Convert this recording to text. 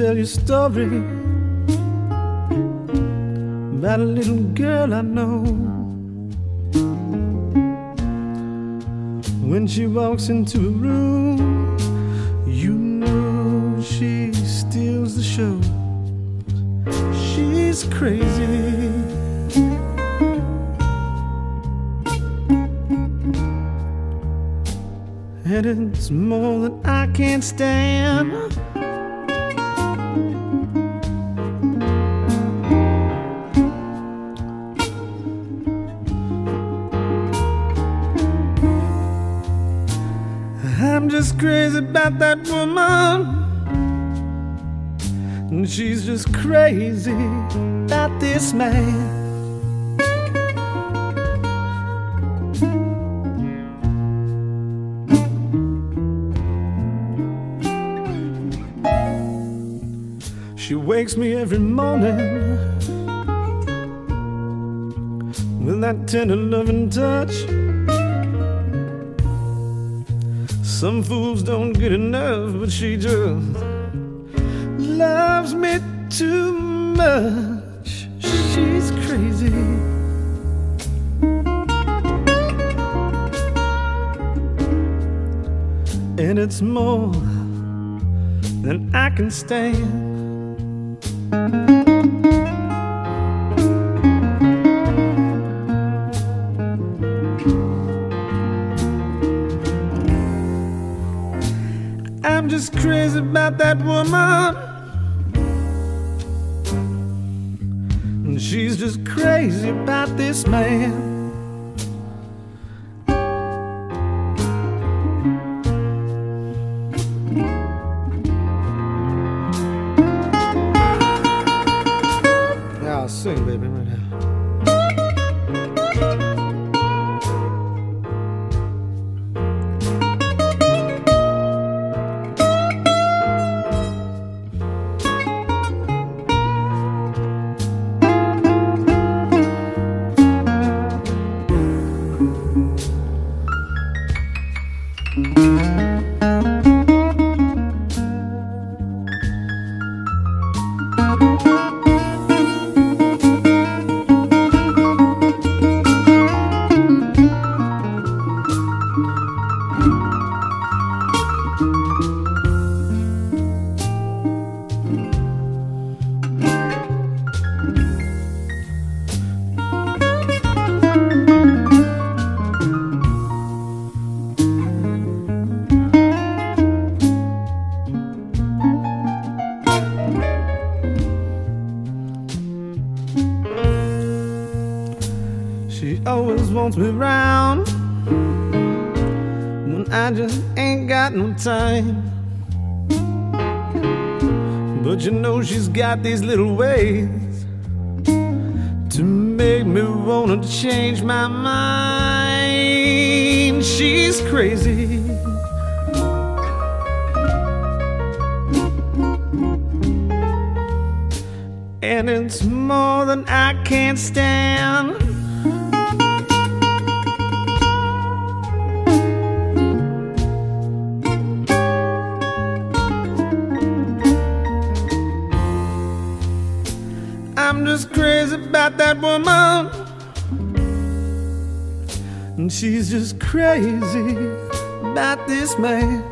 tell you a story about a little girl I know. When she walks into a room, you know she steals the show. She's crazy. And it's more than I can stand. Crazy about that woman. And she's just crazy about this man. She wakes me every morning with that tender loving touch. Some fools don't get enough, but she just loves me too much. She's crazy. And it's more than I can stand. Crazy about that woman. And she's just crazy about this man. I'll sing, baby, right now. Música She always wants me round when I just ain't got no time. But you know she's got these little ways to make me wanna change my mind. She's crazy. And it's more than I can stand. I'm just crazy about that woman. And she's just crazy about this man.